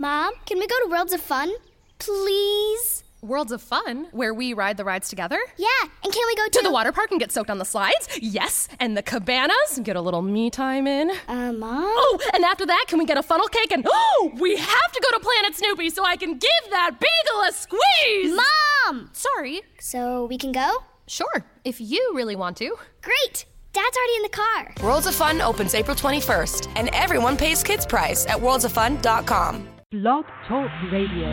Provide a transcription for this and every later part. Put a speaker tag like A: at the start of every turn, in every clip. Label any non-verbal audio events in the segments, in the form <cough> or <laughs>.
A: Mom, can we go to Worlds of Fun? Please?
B: Worlds of Fun, where we ride the rides together?
A: Yeah, and can we go to,
B: To the water park and get soaked on the slides? Yes. And the cabanas and get a little me time in?
A: Uh, Mom?
B: Oh, and after that, can we get a funnel cake? And oh, we have to go to Planet Snoopy so I can give that beagle a squeeze!
A: Mom!
B: Sorry.
A: So we can go?
B: Sure, if you really want to.
A: Great! Dad's already in the car.
C: Worlds of Fun opens April 21st, and everyone pays kids price at worldsoffun.com.
D: Blog Talk Radio.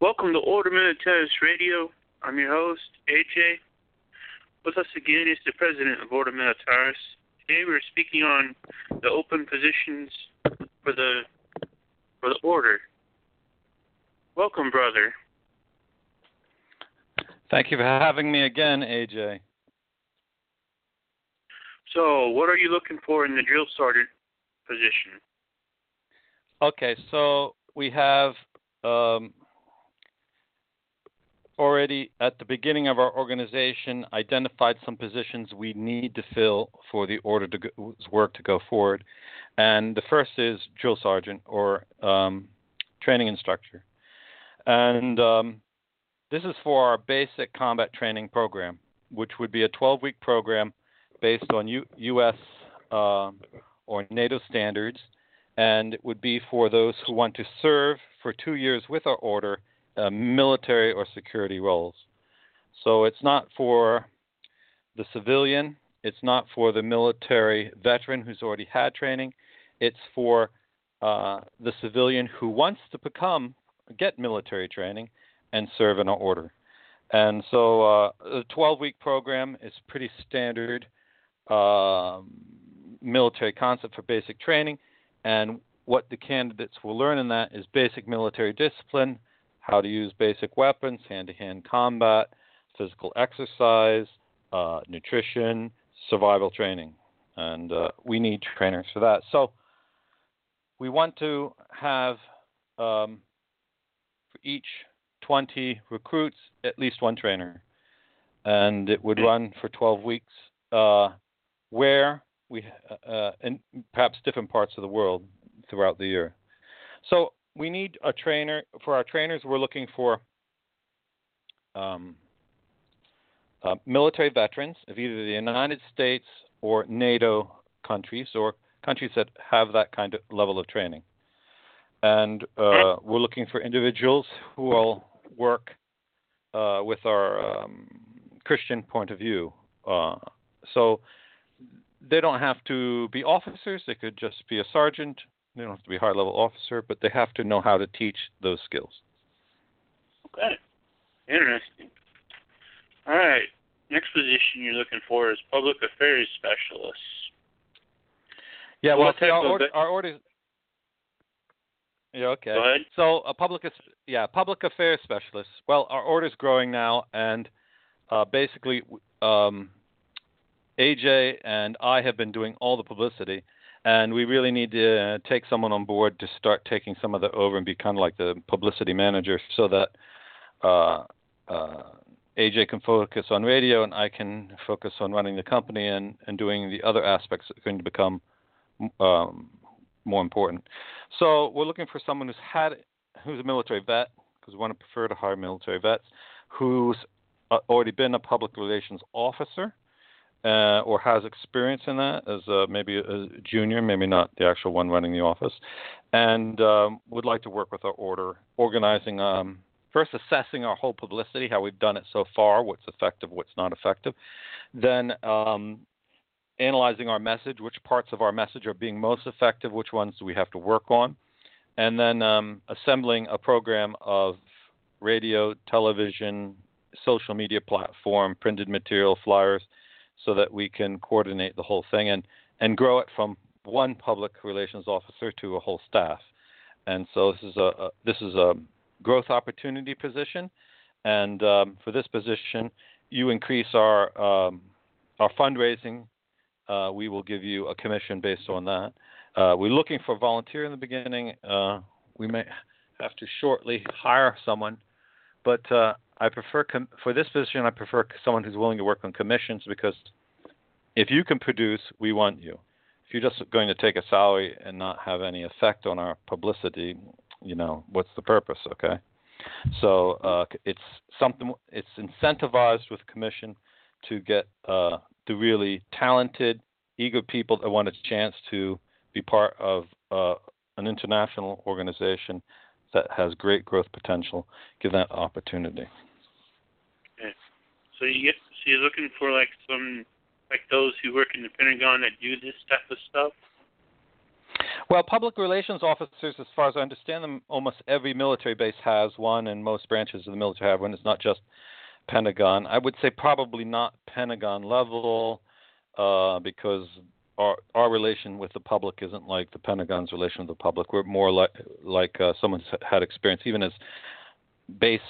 E: Welcome to Ordo Militaris Radio. I'm your host, AJ. With us again is the president of Ordo Militaris. Today we're speaking on the open positions for the for the order. Welcome, brother.
F: Thank you for having me again, AJ.
E: So, what are you looking for in the drill sergeant position?
F: Okay, so we have um, already at the beginning of our organization identified some positions we need to fill for the order to go, work to go forward, and the first is drill sergeant or um, training instructor, and um, this is for our basic combat training program, which would be a 12-week program based on U- U.S. Uh, or NATO standards, and it would be for those who want to serve for two years with our order uh, military or security roles. So it's not for the civilian, it's not for the military veteran who's already had training, it's for uh, the civilian who wants to become get military training and serve in our order. And so uh, the 12 week program is pretty standard um, military concept for basic training. And what the candidates will learn in that is basic military discipline, how to use basic weapons, hand to hand combat, physical exercise, uh, nutrition, survival training. And uh, we need trainers for that. So we want to have um, for each 20 recruits at least one trainer. And it would run for 12 weeks, uh, where we, uh, in perhaps different parts of the world throughout the year. So we need a trainer. For our trainers, we're looking for um, uh, military veterans of either the United States or NATO countries or countries that have that kind of level of training. And uh, we're looking for individuals who will work uh, with our um, Christian point of view. Uh, so they don't have to be officers, they could just be a sergeant they don't have to be a high level officer, but they have to know how to teach those skills.
E: Okay. Interesting. All right. Next position you're looking for is public affairs specialist.
F: Yeah, well, see, our, order, our orders. Yeah, okay.
E: Go ahead.
F: So a public, yeah, public affairs specialist. Well, our order's growing now, and uh, basically, um, AJ and I have been doing all the publicity, and we really need to uh, take someone on board to start taking some of that over and be kind of like the publicity manager, so that uh, uh, AJ can focus on radio and I can focus on running the company and, and doing the other aspects that are going to become um, more important. So we're looking for someone who's had who's a military vet because we want to prefer to hire military vets who's uh, already been a public relations officer uh, or has experience in that as uh, maybe a junior, maybe not the actual one running the office, and um, would like to work with our order, organizing, um, first assessing our whole publicity, how we've done it so far, what's effective, what's not effective, then um, analyzing our message, which parts of our message are being most effective, which ones do we have to work on, and then um, assembling a program of radio, television, social media platform, printed material, flyers so that we can coordinate the whole thing and, and grow it from one public relations officer to a whole staff. And so this is a, a this is a growth opportunity position, and um, for this position, you increase our um, our fundraising. Uh, we will give you a commission based on that. Uh, we're looking for volunteer in the beginning. Uh, we may have to shortly hire someone, but uh, I prefer com- for this position. I prefer someone who's willing to work on commissions because if you can produce, we want you. if you're just going to take a salary and not have any effect on our publicity, you know, what's the purpose? Okay. So uh, it's something. It's incentivized with commission to get uh, the really talented, eager people that want a chance to be part of uh, an international organization that has great growth potential. Give that opportunity.
E: Okay. So you get. So you're looking for like some like those who work in the Pentagon that do this type of stuff.
F: Well, public relations officers, as far as I understand them, almost every military base has one, and most branches of the military have one. It's not just Pentagon. I would say probably not Pentagon level, uh, because our our relation with the public isn't like the Pentagon's relation with the public. We're more like like uh, someone's had experience, even as base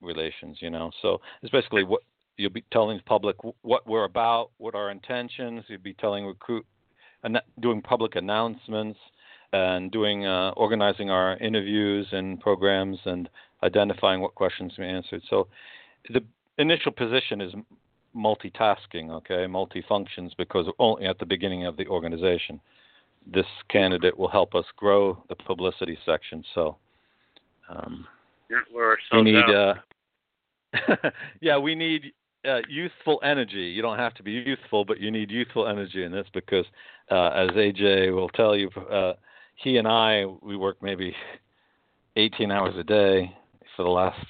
F: relations, you know. So it's basically what you'll be telling the public what we're about, what our intentions. You'll be telling recruit, and doing public announcements, and doing uh, organizing our interviews and programs and identifying what questions we answered. So the initial position is multitasking, okay, multifunctions, because only at the beginning of the organization. This candidate will help us grow the publicity section. So um, we need, uh, <laughs> yeah, we need uh, youthful energy. You don't have to be youthful, but you need youthful energy in this because, uh, as AJ will tell you, uh, he and I we work maybe 18 hours a day for the last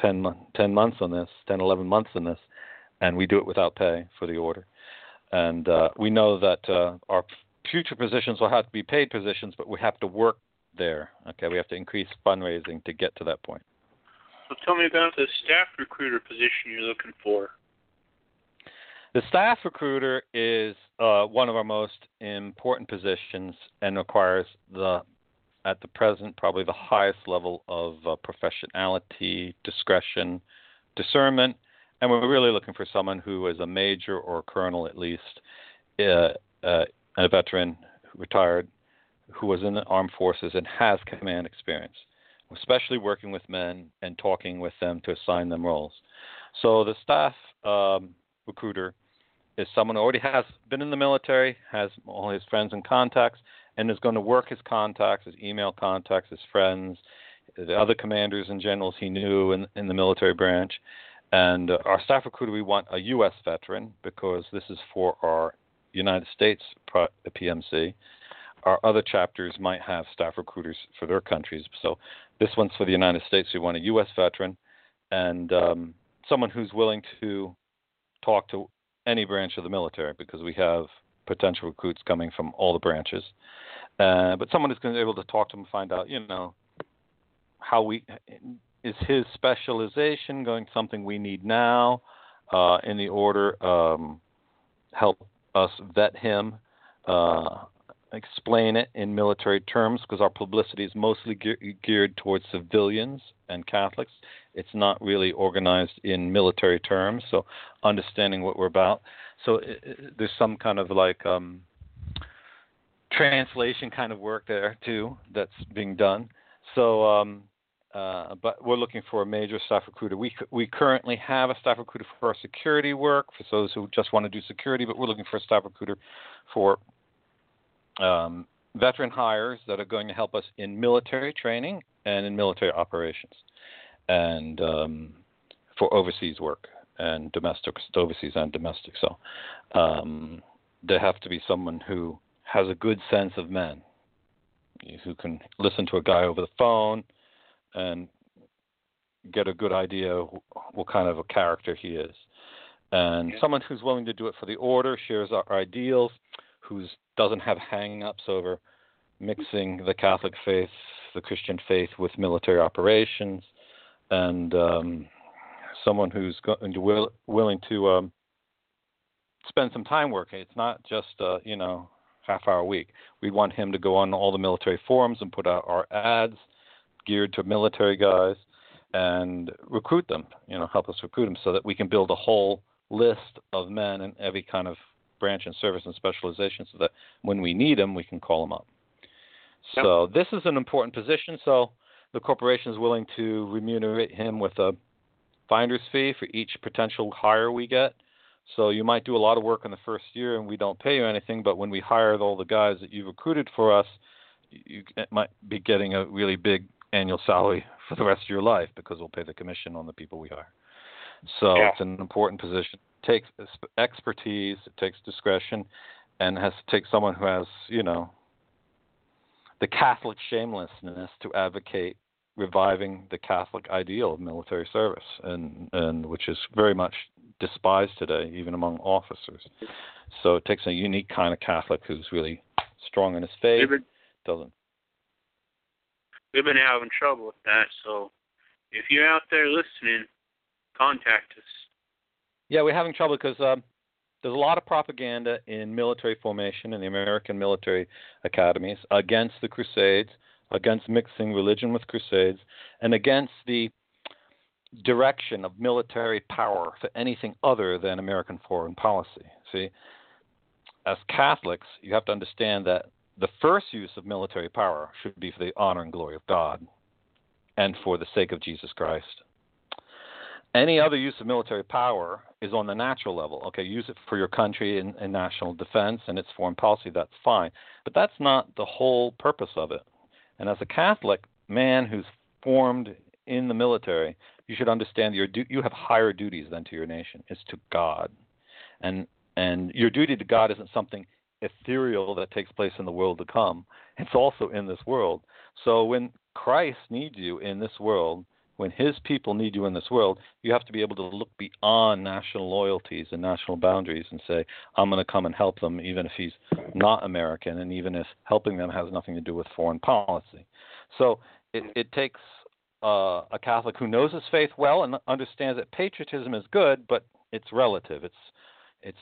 F: 10, 10 months on this, 10, 11 months on this, and we do it without pay for the order. And uh, we know that uh, our future positions will have to be paid positions, but we have to work there. Okay, we have to increase fundraising to get to that point.
E: So tell me about the staff recruiter position you're looking for.
F: The staff recruiter is uh, one of our most important positions and requires the, at the present, probably the highest level of uh, professionality, discretion, discernment, and we're really looking for someone who is a major or colonel at least, uh, uh, a veteran, retired, who was in the armed forces and has command experience especially working with men and talking with them to assign them roles. So the staff um, recruiter is someone who already has been in the military, has all his friends and contacts, and is going to work his contacts, his email contacts, his friends, the other commanders and generals he knew in, in the military branch. And uh, our staff recruiter, we want a U.S. veteran because this is for our United States PMC. Our other chapters might have staff recruiters for their countries. So this one's for the United States. We want a U.S. veteran and um, someone who's willing to talk to any branch of the military because we have potential recruits coming from all the branches. Uh, but someone who's going to be able to talk to them and find out, you know, how we is his specialization going something we need now uh, in the order um, help us vet him uh, explain it in military terms because our publicity is mostly ge- geared towards civilians and Catholics. It's not really organized in military terms, so understanding what we're about. So it, it, there's some kind of like um, translation kind of work there too that's being done. So, um, uh, but we're looking for a major staff recruiter. We we currently have a staff recruiter for our security work for those who just want to do security, but we're looking for a staff recruiter for um, veteran hires that are going to help us in military training and in military operations, and um, for overseas work and domestic, overseas and domestic. So um, there have to be someone who has a good sense of men, who can listen to a guy over the phone and get a good idea what kind of a character he is. And someone who's willing to do it for the order, shares our ideals, who doesn't have hang-ups over mixing the Catholic faith, the Christian faith, with military operations, and um, someone who's going to will, willing to um, spend some time working. It's not just uh, you know half hour a week. We want him to go on all the military forums and put out our ads geared to military guys and recruit them. You know, help us recruit them so that we can build a whole list of men in every kind of branch and service and specialization so that when we need them, we can call them up. Yep. So this is an important position. So the corporation is willing to remunerate him with a finder's fee for each potential hire we get So you might do a lot of work in the first year and we don't pay you anything, but when we hire all the guys that you've recruited for us, you might be getting a really big annual salary <laughs> for the rest of your life because we'll pay the commission on the people we hire. So
E: Yeah.
F: it's an important position. It takes expertise, it takes discretion, and has to take someone who has, you know, the Catholic shamelessness to advocate reviving the Catholic ideal of military service, and and which is very much despised today, even among officers. So it takes a unique kind of Catholic who's really strong in his faith. Doesn't
E: we've been having trouble with that, so if you're out there listening, contact us.
F: Yeah, we're having trouble because um, there's a lot of propaganda in military formation in the American military academies against the Crusades, against mixing religion with Crusades, and against the direction of military power for anything other than American foreign policy. See, as Catholics, you have to understand that the first use of military power should be for the honor and glory of God and for the sake of Jesus Christ. Any other use of military power is on the natural level. Okay, use it for your country and, in national defense and its foreign policy, that's fine. But that's not the whole purpose of it. And as a Catholic man who's formed in the military, you should understand your du- you have higher duties than to your nation. It's to God, and and your duty to God isn't something ethereal that takes place in the world to come. It's also in this world. So when Christ needs you in this world, when His people need you in this world, you have to be able to look beyond national loyalties and national boundaries and say, I'm going to come and help them, even if He's not American, and even if helping them has nothing to do with foreign policy. So it, it takes uh, a Catholic who knows his faith well and understands that patriotism is good, but it's relative. It's it's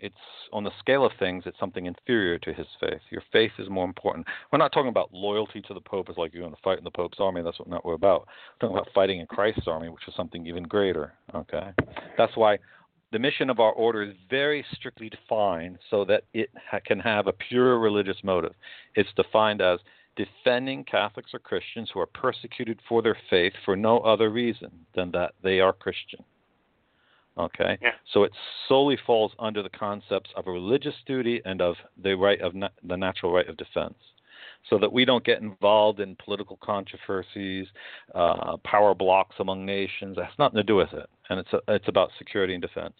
F: it's on the scale of things, it's something inferior to his faith. Your faith is more important. We're not talking about loyalty to the Pope as like you're going to fight in the Pope's army. That's what we're about. We're talking about fighting in Christ's army, which is something even greater. Okay, that's why the mission of our order is very strictly defined so that it ha- can have a pure religious motive. It's defined as defending Catholics or Christians who are persecuted for their faith for no other reason than that they are Christian. Okay?
E: Yeah.
F: So it solely falls under the concepts of a religious duty and of the right of na- the natural right of defense. So that we don't get involved in political controversies, uh, power blocks among nations. That's nothing to do with it, and it's a, it's about security and defense.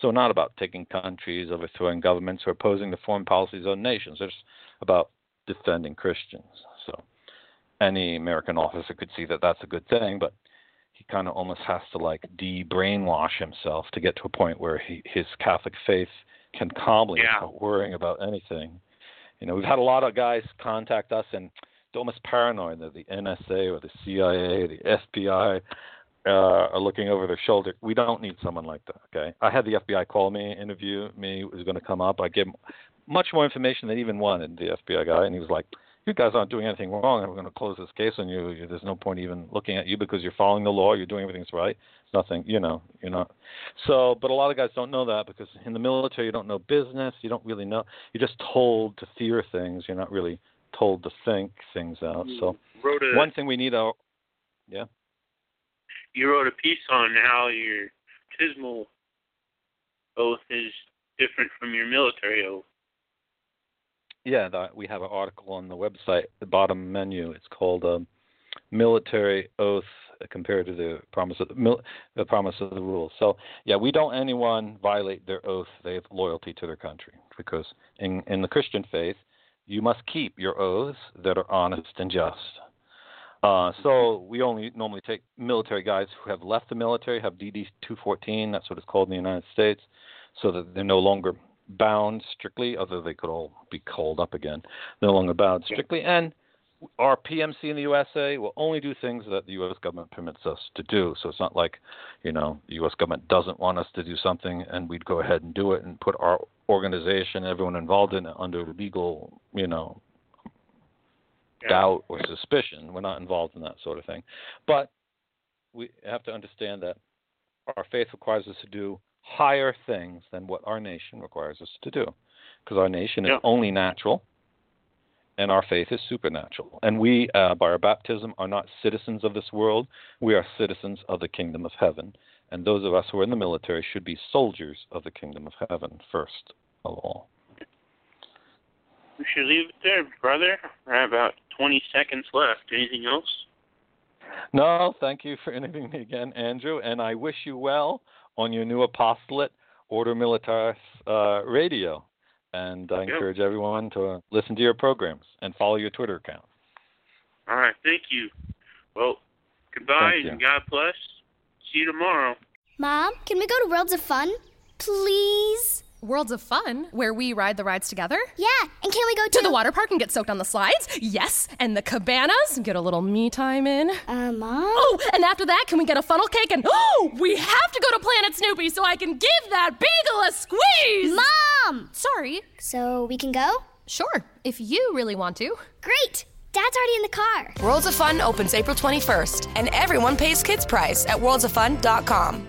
F: So not about taking countries, overthrowing governments, or opposing the foreign policies of nations. It's about defending Christians. So any American officer could see that that's a good thing, but kind of almost has to like de-brainwash himself to get to a point where he, his Catholic faith can calmly,
E: Yeah.
F: without worrying about anything. You know, we've had a lot of guys contact us and they're almost paranoid that the NSA or the CIA, or the FBI uh, are looking over their shoulder. We don't need someone like that. Okay, I had the FBI call me, interview me. It was going to come up. I gave him much more information than he even wanted the FBI guy, and he was like, "You guys aren't doing anything wrong. And we're going to close this case on you. There's no point even looking at you because you're following the law. You're doing everything's right. Nothing, you know, you're not." So, but a lot of guys don't know that because in the military you don't know business. You don't really know. You're just told to fear things. You're not really told to think things out. So,
E: a
F: one thing we need a yeah.
E: you wrote a piece on how your tismal oath is different from your military oath.
F: Yeah, the, we have an article on the website, the bottom menu. It's called um, "Military Oath Compared to the Promise of the, mil, the Promise of the Rules." So, yeah, we don't anyone violate their oath. They have loyalty to their country because in in the Christian faith, you must keep your oaths that are honest and just. Uh, so we only normally take military guys who have left the military, have DD 214, that's what it's called in the United States, so that they're no longer bound strictly, although they could all be called up again, no longer bound strictly. And our PMC in the USA will only do things that the U.S. government permits us to do. So it's not like, you know, the U.S. government doesn't want us to do something and we'd go ahead and do it and put our organization, everyone involved in it, under legal, you know, doubt or suspicion. We're not involved in that sort of thing. But we have to understand that our faith requires us to do higher things than what our nation requires us to do. Because our nation is only natural and our faith is supernatural. And we, uh, by our baptism, are not citizens of this world. We are citizens of the kingdom of heaven. And those of us who are in the military should be soldiers of the kingdom of heaven first of all.
E: We should leave it there, brother. We have about 20 seconds left. Anything else?
F: No, thank you for interviewing me again, Andrew, and I wish you well on your new apostolate, Ordo Militaris uh, Radio. And I
E: Yep.
F: encourage everyone to listen to your programs and follow your Twitter account.
E: All right, thank you. Well, goodbye
F: you.
E: and God bless. See you tomorrow.
A: Mom, can we go to Worlds of Fun? Please?
B: Worlds of Fun, where we ride the rides together.
A: Yeah, and can we go to,
B: To the water park and get soaked on the slides? Yes. And the cabanas and get a little me time in.
A: Uh, Mom?
B: Oh, and after that, can we get a funnel cake? And oh, we have to go to Planet Snoopy so I can give that beagle a squeeze!
A: Mom!
B: Sorry.
A: So we can go?
B: Sure, if you really want to.
A: Great! Dad's already in the car.
C: Worlds of Fun opens April 21st, and everyone pays kids price at worldsoffun.com.